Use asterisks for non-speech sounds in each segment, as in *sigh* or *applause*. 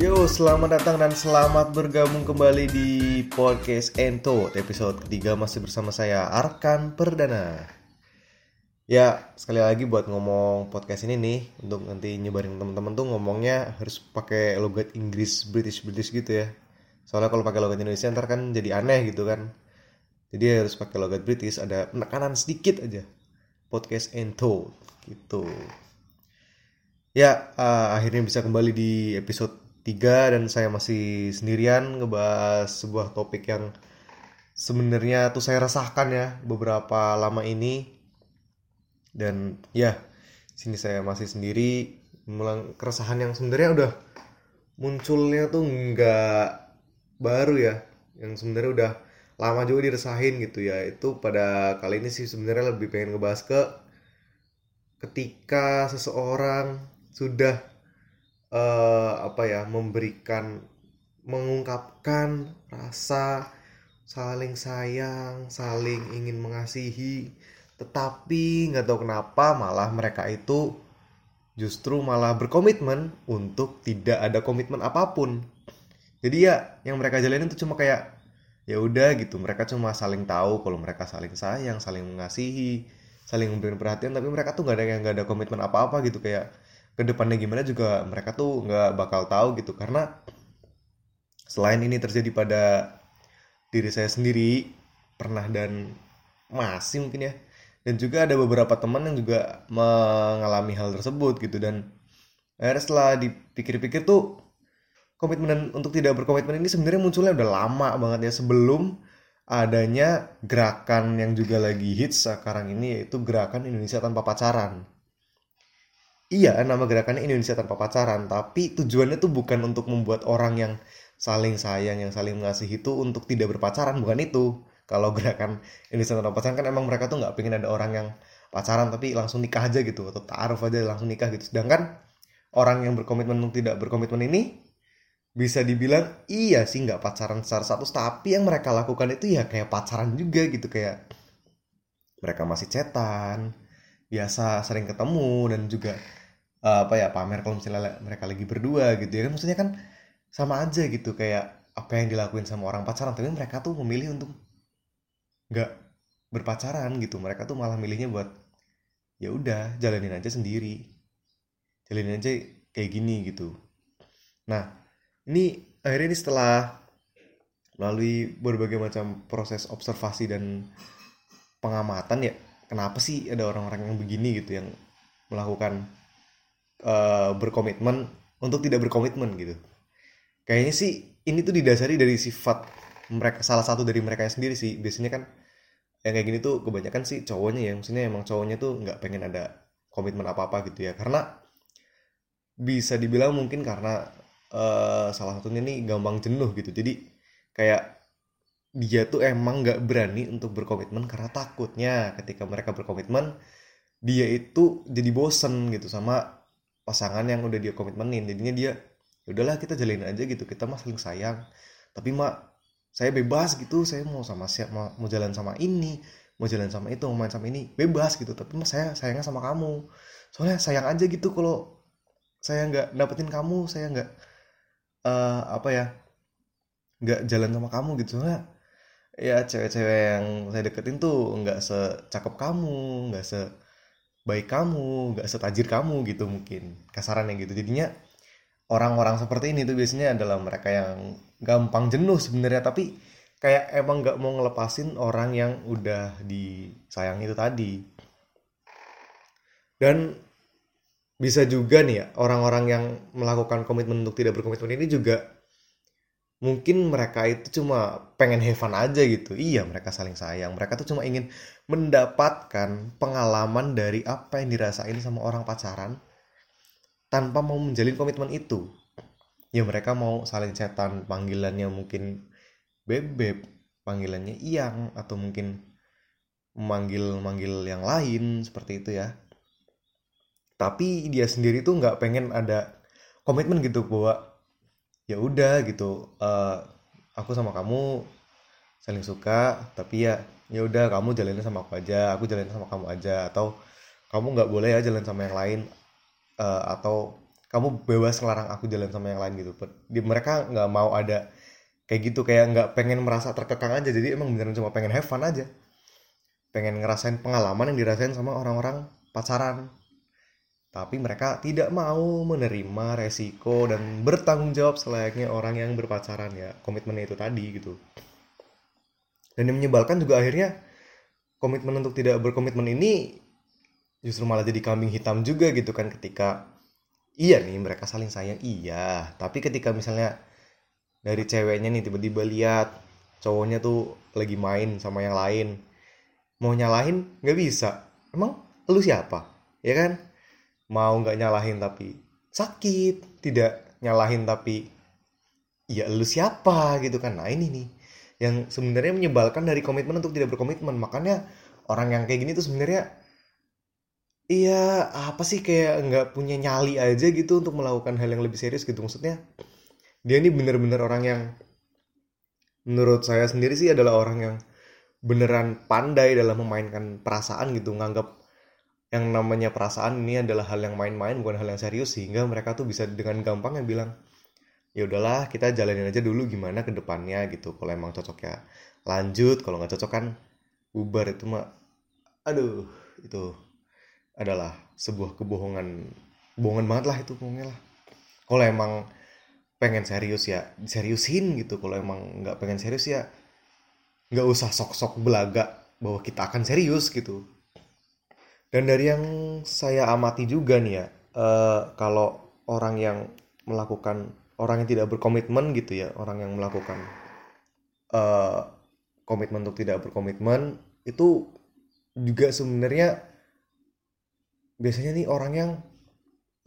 Yo, selamat datang dan selamat bergabung kembali di podcast Ento episode ketiga masih bersama saya Arkan Perdana. Ya, sekali lagi buat ngomong podcast ini nih untuk nanti nyebarin teman-teman tuh ngomongnya harus pakai logat Inggris British British gitu ya. Soalnya kalau pakai logat Indonesia ntar kan jadi aneh gitu kan. Jadi harus pakai logat British ada penekanan sedikit aja. Podcast Ento gitu. Ya, uh, akhirnya bisa kembali di episode 3 dan saya masih sendirian ngebahas sebuah topik yang sebenarnya tuh saya resahkan ya beberapa lama ini. Dan ya sini saya masih sendiri melang keresahan yang sebenarnya udah munculnya tuh nggak baru ya yang sebenarnya udah lama juga diresahin gitu ya. Itu pada kali ini sih sebenarnya lebih pengen ngebahas ke ketika seseorang sudah uh, apa ya memberikan mengungkapkan rasa saling sayang, saling ingin mengasihi, tetapi nggak tahu kenapa malah mereka itu justru malah berkomitmen untuk tidak ada komitmen apa pun. Jadi ya yang mereka jalanin itu cuma kayak ya udah gitu mereka cuma saling tahu kalau mereka saling sayang, saling mengasihi, saling memberikan perhatian tapi mereka tuh nggak ada yang nggak ada komitmen apa-apa gitu kayak ke depannya gimana juga mereka tuh nggak bakal tahu gitu. Karena selain ini terjadi pada diri saya sendiri pernah dan masih mungkin ya dan juga ada beberapa teman yang juga mengalami hal tersebut gitu. Dan akhirnya setelah dipikir-pikir tuh komitmen untuk tidak berkomitmen ini sebenarnya munculnya udah lama banget ya. Sebelum adanya gerakan yang juga lagi hits sekarang ini yaitu gerakan Indonesia tanpa pacaran iya nama gerakannya Indonesia tanpa pacaran tapi tujuannya tuh bukan untuk membuat orang yang saling sayang yang saling mengasihi itu untuk tidak berpacaran bukan itu. Kalau *laughs* gerakan Indonesia tanpa pacaran kan emang mereka tuh nggak pengen ada orang yang pacaran tapi langsung nikah aja gitu atau taruh aja langsung nikah gitu. Sedangkan orang yang berkomitmen untuk tidak berkomitmen ini bisa dibilang iya sih nggak pacaran secara status tapi yang mereka lakukan itu ya kayak pacaran juga gitu kayak mereka masih cetan biasa sering ketemu dan juga uh, apa ya pamer kalau misalnya mereka lagi berdua gitu ya kan. Maksudnya kan sama aja gitu kayak apa yang dilakuin sama orang pacaran. Tapi mereka tuh memilih untuk nggak berpacaran gitu. Mereka tuh malah milihnya buat ya udah jalanin aja sendiri. Jalanin aja kayak gini gitu. Nah ini akhirnya ini setelah melalui berbagai macam proses observasi dan pengamatan ya kenapa sih ada orang-orang yang begini gitu yang melakukan uh, berkomitmen untuk tidak berkomitmen gitu. Kayaknya sih ini tuh didasari dari sifat mereka salah satu dari mereka sendiri sih. Biasanya kan yang kayak gini tuh kebanyakan sih cowoknya ya. Maksudnya emang cowoknya tuh nggak pengen ada komitmen apa apa gitu ya. Karena bisa dibilang mungkin karena uh, salah satunya nih gampang jenuh gitu. Jadi kayak dia tuh emang nggak berani untuk berkomitmen karena takutnya ketika mereka berkomitmen dia itu jadi bosen gitu sama pasangan yang udah dia komitmenin. Jadinya dia ya udahlah kita jalin aja gitu kita mah saling sayang. Tapi mak saya bebas gitu saya mau sama siapa mau, mau jalan sama ini mau jalan sama itu mau main sama ini bebas gitu. Tapi mah saya sayangnya sama kamu. Soalnya sayang aja gitu kalau saya nggak dapetin kamu saya nggak uh, apa ya nggak jalan sama kamu gitu. Soalnya ya cewek-cewek yang saya deketin tuh nggak secakep kamu nggak se baik kamu gak setajir kamu gitu mungkin kasarannya gitu. Jadinya orang-orang seperti ini tuh biasanya adalah mereka yang gampang jenuh sebenarnya. Tapi kayak emang gak mau ngelepasin orang yang udah disayang itu tadi. Dan bisa juga nih ya orang-orang yang melakukan komitmen untuk tidak berkomitmen ini juga mungkin mereka itu cuma pengen have fun aja gitu. Iya mereka saling sayang. Mereka tuh cuma ingin mendapatkan pengalaman dari apa yang dirasain sama orang pacaran tanpa mau menjalin komitmen itu. Ya mereka mau saling cetan panggilannya mungkin bebek panggilannya iyang atau mungkin memanggil manggil yang lain seperti itu ya. Tapi dia sendiri tuh nggak pengen ada komitmen gitu bahwa ya udah gitu uh, aku sama kamu saling suka tapi ya ya udah kamu jalanin sama aku aja aku jalanin sama kamu aja atau kamu nggak boleh ya jalan sama yang lain uh, atau kamu bebas ngelarang aku jalan sama yang lain gitu. Di mereka nggak mau ada kayak gitu kayak nggak pengen merasa terkekang aja jadi emang beneran cuma pengen have fun aja. Pengen ngerasain pengalaman yang dirasain sama orang-orang pacaran tapi mereka tidak mau menerima resiko dan bertanggung jawab selayaknya orang yang berpacaran ya. Komitmennya itu tadi gitu. Dan yang menyebalkan juga akhirnya komitmen untuk tidak berkomitmen ini justru malah jadi kambing hitam juga gitu kan ketika iya nih mereka saling sayang iya. Tapi ketika misalnya dari ceweknya nih tiba-tiba lihat cowoknya tuh lagi main sama yang lain mau nyalahin nggak bisa. Emang lu siapa? Ya kan mau nggak nyalahin tapi sakit tidak nyalahin tapi ya lu siapa? gitu kan. Nah ini nih yang sebenarnya menyebalkan dari komitmen untuk tidak berkomitmen. Makanya orang yang kayak gini tuh sebenarnya iya apa sih kayak nggak punya nyali aja gitu untuk melakukan hal yang lebih serius gitu. Maksudnya dia ini bener-bener orang yang menurut saya sendiri sih adalah orang yang beneran pandai dalam memainkan perasaan gitu nganggap yang namanya perasaan ini adalah hal yang main-main bukan hal yang serius sehingga mereka tuh bisa dengan gampang yang bilang ya udahlah kita jalanin aja dulu gimana ke depannya gitu. Kalau emang cocok ya lanjut kalau nggak cocok kan bubar itu mah. Aduh itu adalah sebuah kebohongan bohongan banget lah itu pokoknya lah. Kalau emang pengen serius ya seriusin gitu. Kalau emang nggak pengen serius ya nggak usah sok-sok belaga bahwa kita akan serius gitu dan dari yang saya amati juga nih ya, uh, kalau orang yang melakukan orang yang tidak berkomitmen gitu ya, orang yang melakukan uh, komitmen untuk tidak berkomitmen itu juga sebenarnya biasanya nih orang yang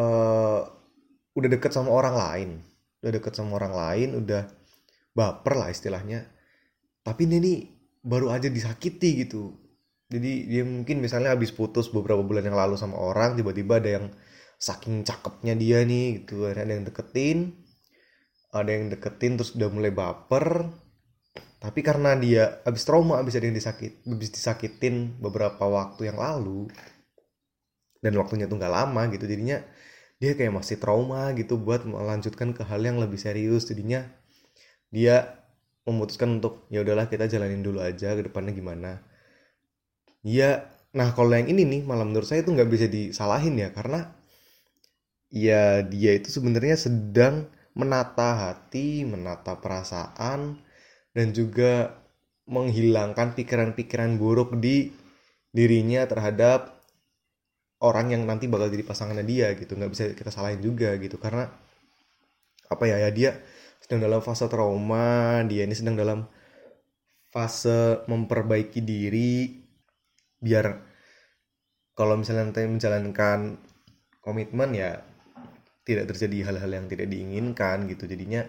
uh, udah deket sama orang lain, udah deket sama orang lain, udah baper lah istilahnya. Tapi ini nih baru aja disakiti gitu jadi dia mungkin misalnya habis putus beberapa bulan yang lalu sama orang tiba-tiba ada yang saking cakepnya dia nih gitu. Ada yang deketin ada yang deketin terus udah mulai baper. Tapi karena dia habis trauma habis ada yang disakit habis disakitin beberapa waktu yang lalu dan waktunya tuh nggak lama gitu jadinya dia kayak masih trauma gitu buat melanjutkan ke hal yang lebih serius. Jadinya dia memutuskan untuk ya udahlah kita jalanin dulu aja ke depannya gimana Iya, nah kalau yang ini nih malah menurut saya itu nggak bisa disalahin ya karena ya dia itu sebenarnya sedang menata hati, menata perasaan dan juga menghilangkan pikiran-pikiran buruk di dirinya terhadap orang yang nanti bakal jadi pasangannya dia gitu. Nggak bisa kita salahin juga gitu. Karena apa ya ya dia sedang dalam fase trauma dia ini sedang dalam fase memperbaiki diri biar kalau misalnya nanti menjalankan komitmen ya tidak terjadi hal-hal yang tidak diinginkan gitu. Jadinya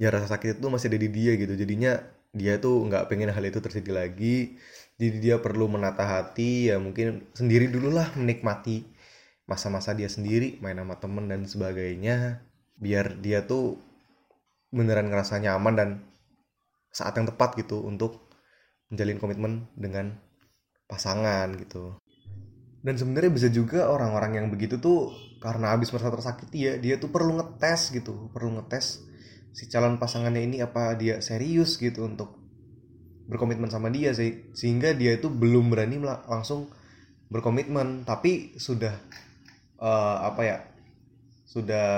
ya rasa sakit itu masih ada di dia gitu. Jadinya dia tuh nggak pengen hal itu terjadi lagi. Jadi dia perlu menata hati ya mungkin sendiri dulu lah menikmati masa-masa dia sendiri main sama temen dan sebagainya biar dia tuh beneran ngerasa nyaman dan saat yang tepat gitu untuk menjalin komitmen dengan pasangan gitu. Dan sebenarnya bisa juga orang-orang yang begitu tuh karena habis merasa tersakiti ya dia tuh perlu ngetes gitu. Perlu ngetes si calon pasangannya ini apa dia serius gitu untuk berkomitmen sama dia sih sehingga dia itu belum berani langsung berkomitmen. Tapi sudah uh, apa ya sudah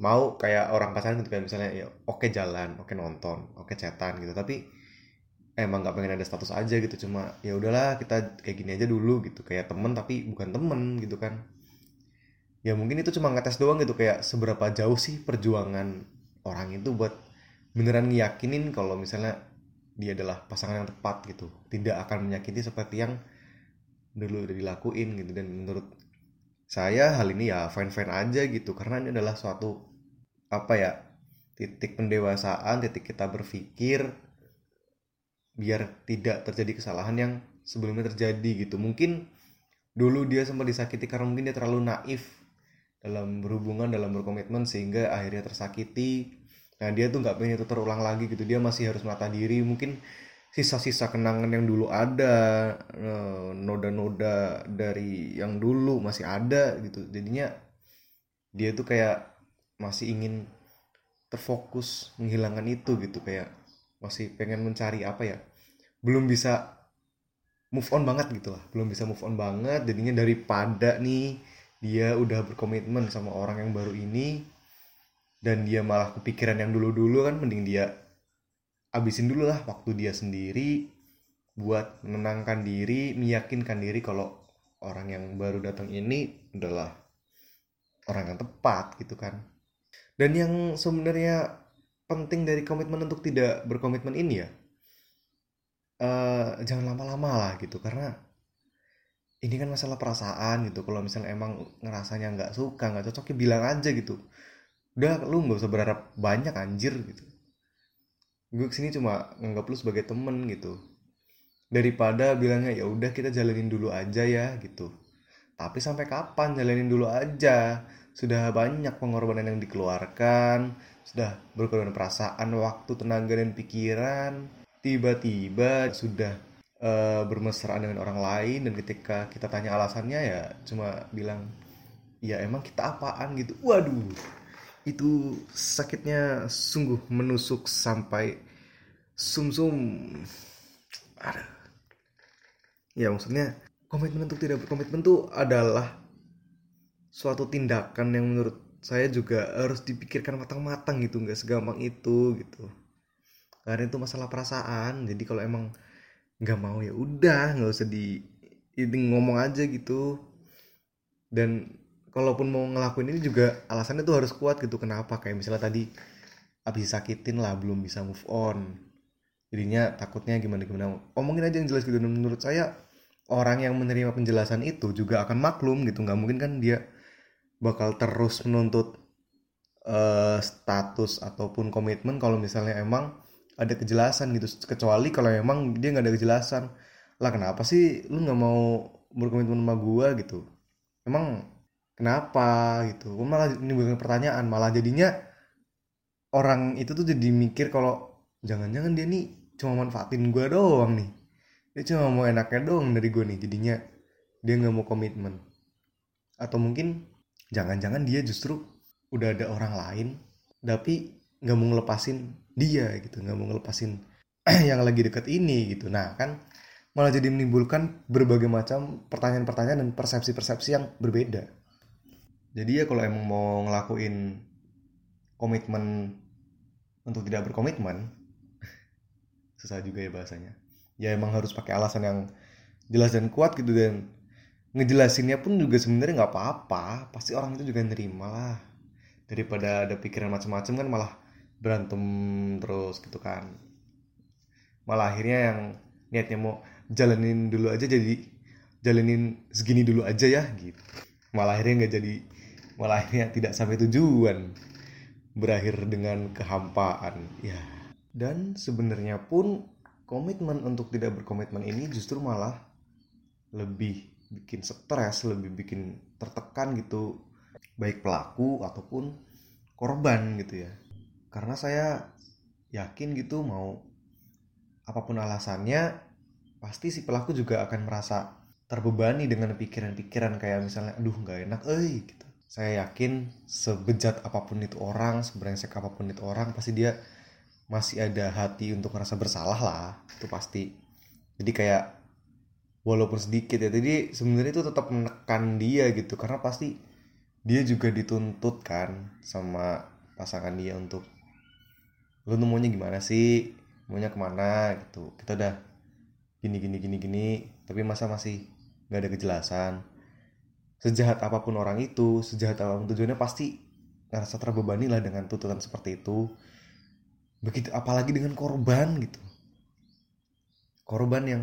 mau kayak orang pacaran gitu kayak misalnya ya oke jalan oke nonton oke chatan gitu. Tapi emang nggak pengen ada status aja gitu. Cuma ya udahlah kita kayak gini aja dulu gitu. Kayak temen tapi bukan temen gitu kan. Ya mungkin itu cuma ngetes doang gitu. Kayak seberapa jauh sih perjuangan orang itu buat beneran ngiyakinin kalau misalnya dia adalah pasangan yang tepat gitu. Tidak akan menyakiti seperti yang dulu udah dilakuin gitu. Dan menurut saya hal ini ya fine fine aja gitu. Karena ini adalah suatu apa ya titik pendewasaan titik kita berpikir biar tidak terjadi kesalahan yang sebelumnya terjadi gitu. Mungkin dulu dia sempat disakiti karena mungkin dia terlalu naif dalam berhubungan dalam berkomitmen sehingga akhirnya tersakiti. Nah dia tuh nggak pengen itu terulang lagi gitu. Dia masih harus menata diri. Mungkin sisa-sisa kenangan yang dulu ada eh, noda-noda dari yang dulu masih ada gitu. Jadinya dia tuh kayak masih ingin terfokus menghilangkan itu gitu. Kayak masih pengen mencari apa ya belum bisa move on banget gitu lah. Belum bisa move on banget jadinya daripada nih dia udah berkomitmen sama orang yang baru ini dan dia malah kepikiran yang dulu-dulu kan mending dia abisin dulu lah waktu dia sendiri buat menenangkan diri meyakinkan diri kalau orang yang baru datang ini adalah orang yang tepat gitu kan. Dan yang sebenarnya penting dari komitmen untuk tidak berkomitmen ini ya. Uh, jangan lama-lama lah gitu karena ini kan masalah perasaan gitu. Kalau misalnya emang ngerasanya nggak suka nggak cocok ya bilang aja gitu. Udah lu nggak usah berharap banyak anjir gitu. Gue ke sini cuma nganggap lu sebagai temen gitu. Daripada bilangnya ya udah kita jalanin dulu aja ya gitu. Tapi sampai kapan jalanin dulu aja sudah banyak pengorbanan yang dikeluarkan sudah berkorban perasaan waktu tenaga dan pikiran. Tiba-tiba sudah uh, bermesraan dengan orang lain dan ketika kita tanya alasannya ya cuma bilang ya emang kita apaan? gitu. Waduh itu sakitnya sungguh menusuk sampai sumsum. -sum. ada ya maksudnya komitmen untuk tidak berkomitmen tuh adalah suatu tindakan yang menurut saya juga harus dipikirkan matang-matang gitu nggak segampang itu gitu. Karena itu masalah perasaan jadi kalau emang nggak mau ya udah nggak usah di ngomong aja gitu. Dan kalaupun mau ngelakuin ini juga alasannya tuh harus kuat gitu kenapa? Kayak misalnya tadi abis sakitin lah belum bisa move on. Jadinya takutnya gimana gimana? Omongin aja yang jelas gitu. Dan menurut saya orang yang menerima penjelasan itu juga akan maklum gitu. Nggak mungkin kan dia bakal terus menuntut uh, status ataupun komitmen kalau misalnya emang ada kejelasan gitu. Kecuali kalau emang dia nggak ada kejelasan. Lah kenapa sih lu nggak mau berkomitmen sama gua gitu? Emang kenapa gitu? Malah bukan pertanyaan malah jadinya orang itu tuh jadi mikir kalau jangan-jangan dia nih cuma manfaatin gua doang nih. Dia cuma mau enaknya doang dari gua nih jadinya dia nggak mau komitmen. Atau mungkin jangan-jangan dia justru udah ada orang lain tapi nggak mau ngelepasin dia gitu nggak mau ngelepasin *clears throat* yang lagi deket ini gitu. Nah kan malah jadi menimbulkan berbagai macam pertanyaan-pertanyaan dan persepsi-persepsi yang berbeda. Jadi ya kalau emang mau ngelakuin komitmen untuk tidak berkomitmen *laughs* susah juga ya bahasanya. Ya emang harus pakai alasan yang jelas dan kuat gitu dan ngejelasinnya pun juga sebenarnya nggak apa-apa. Pasti orang itu juga nerima lah. Daripada ada pikiran macam-macam kan malah berantem terus gitu kan. Malah akhirnya yang niatnya mau jalanin dulu aja jadi jalanin segini dulu aja ya gitu. Malah akhirnya nggak jadi malah akhirnya tidak sampai tujuan berakhir dengan kehampaan ya. Dan sebenarnya pun komitmen untuk tidak berkomitmen ini justru malah lebih bikin stres lebih bikin tertekan gitu baik pelaku ataupun korban gitu ya. Karena saya yakin gitu mau apa pun alasannya pasti si pelaku juga akan merasa terbebani dengan pikiran-pikiran kayak misalnya aduh nggak enak eh gitu. Saya yakin sebejat apa pun itu orang sebrengsek apa pun itu orang pasti dia masih ada hati untuk merasa bersalah lah itu pasti. Jadi kayak walaupun sedikit ya. Jadi sebenarnya itu tetap menekan dia gitu karena pasti dia juga dituntut kan sama pasangan dia untuk lu tuh maunya gimana sih? Maunya ke mana? Gitu. Kita udah gini gini gini gini tapi masa masih nggak ada kejelasan? Sejahat apa pun orang itu sejahat apa pun tujuannya pasti ngerasa terbebani lah dengan tuntutan seperti itu. Begitu apalagi dengan korban gitu. Korban yang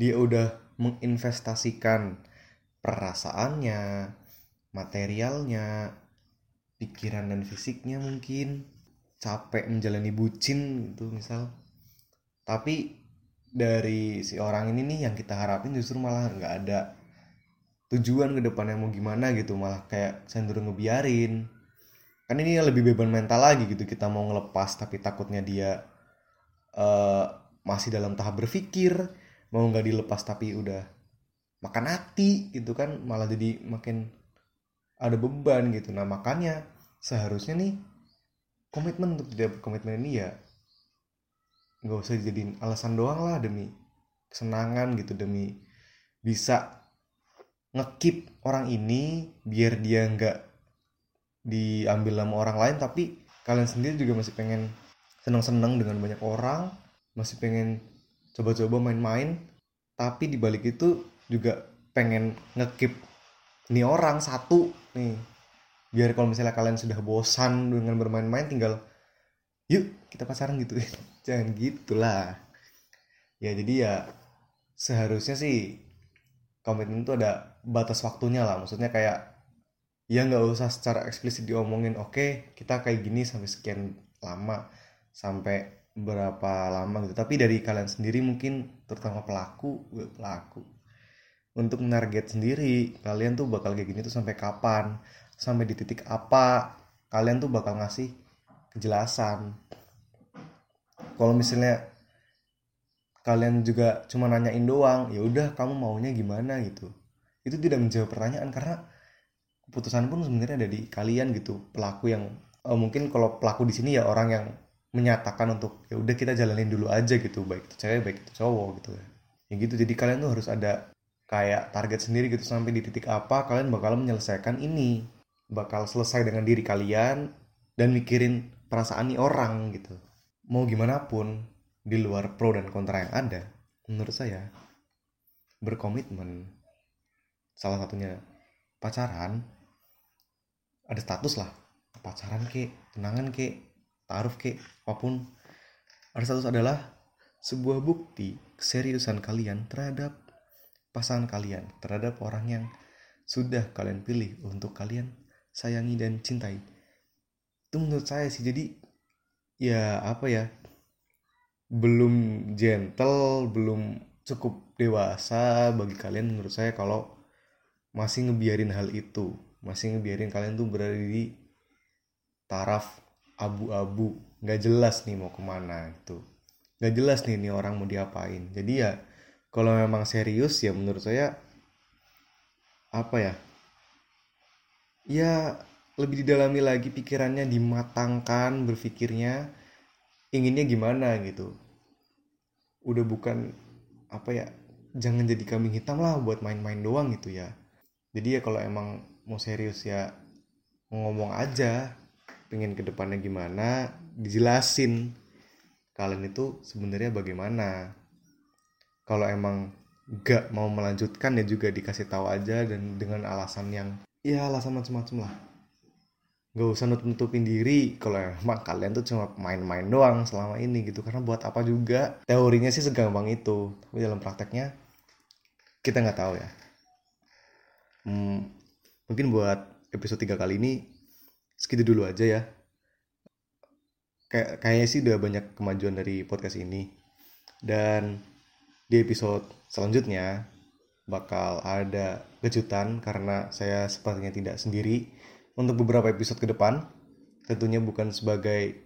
dia udah menginvestasikan perasaannya materialnya pikiran dan fisiknya mungkin. Capek menjalani bucin gitu misal. Tapi dari si orang ini nih yang kita harapin justru malah nggak ada tujuan ke depannya mau gimana gitu. Malah kayak cenderung ngebiarin. Kan ini lebih beban mental lagi gitu kita mau ngelepas tapi takutnya dia uh, masih dalam tahap berpikir mau nggak dilepas tapi udah makan hati gitu kan malah jadi makin ada beban gitu. Nah makanya seharusnya nih komitmen untuk tidak berkomitmen ini ya nggak usah dijadiin alasan doang lah demi kesenangan gitu demi bisa ngekip orang ini biar dia nggak diambil sama orang lain. Tapi kalian sendiri juga masih pengen seneng-seneng dengan banyak orang masih pengen coba-coba main-main tapi dibalik itu juga pengen ngekip nih orang satu nih. Biar kalau misalnya kalian sudah bosan dengan bermain-main tinggal yuk kita pacaran gitu. *laughs* Jangan gitulah. Ya jadi ya seharusnya sih komitmen itu ada batas waktunya lah. Maksudnya kayak ya nggak usah secara eksplisit diomongin oke okay, kita kayak gini sampai sekian lama sampai berapa lama gitu. Tapi dari kalian sendiri mungkin terutama pelaku pelaku. Untuk menarget sendiri kalian tuh bakal kayak gini tuh sampai kapan? Sampai di titik apa? Kalian tuh bakal ngasih kejelasan. Kalau misalnya kalian juga cuma nanyain doang ya udah kamu maunya gimana? gitu. Itu tidak menjawab pertanyaan karena keputusan pun sebenarnya ada di kalian gitu pelaku yang oh, mungkin kalau pelaku di sini ya orang yang menyatakan untuk ya udah kita jalanin dulu aja gitu baik itu cewek baik itu cowok gitu ya. Ya gitu jadi kalian tuh harus ada kayak target sendiri gitu sampai di titik apa kalian bakal menyelesaikan ini. Bakal selesai dengan diri kalian dan mikirin perasaan nih orang gitu. Mau gimana pun di luar pro dan kontra yang ada menurut saya berkomitmen. Salah satunya pacaran ada status lah. Pacaran ke tunangan ke taruh ke apa pun. Status adalah sebuah bukti keseriusan kalian terhadap pasangan kalian terhadap orang yang sudah kalian pilih untuk kalian sayangi dan cintai. Itu menurut saya sih. Jadi ya apa ya belum gentle belum cukup dewasa bagi kalian menurut saya kalau masih ngebiarin hal itu. Masih ngebiarin kalian tuh berada di taraf abu-abu. Nggak jelas nih mau ke mana itu nggak jelas nih nih orang mau diapain. Jadi ya kalau memang serius ya menurut saya apa ya? Ya lebih didalami lagi pikirannya dimatangkan berpikirnya inginnya gimana gitu. Udah bukan apa ya jangan jadi kambing hitam lah buat main-main doang gitu ya. Jadi ya kalau emang mau serius ya ngomong aja pengen ke depannya gimana dijelasin kalian itu sebenarnya bagaimana. Kalau emang gak mau melanjutkan ya juga dikasih tahu aja dan dengan alasan yang ya alasan macam-macam lah. Gak usah nutup-nutupin diri. Kalau emang kalian tuh cuma main-main doang selama ini gitu karena buat apa juga? Teorinya sih segampang itu tapi dalam prakteknya kita nggak tahu ya. Hmm, mungkin buat episode 3 kali ini segitu dulu aja ya. Kayak kayaknya sih udah banyak kemajuan dari podcast ini. Dan di episode selanjutnya bakal ada kejutan karena saya sepertinya tidak sendiri untuk beberapa episode ke depan. Tentunya bukan sebagai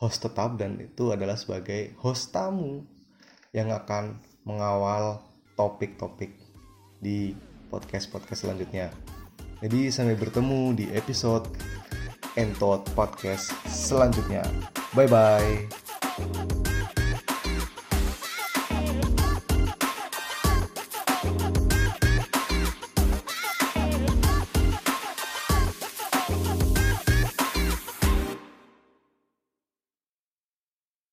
host tetap dan itu adalah sebagai host tamu yang akan mengawal topik-topik di podcast-podcast selanjutnya. Jadi sampai bertemu di episode Entot Podcast selanjutnya. Bye bye.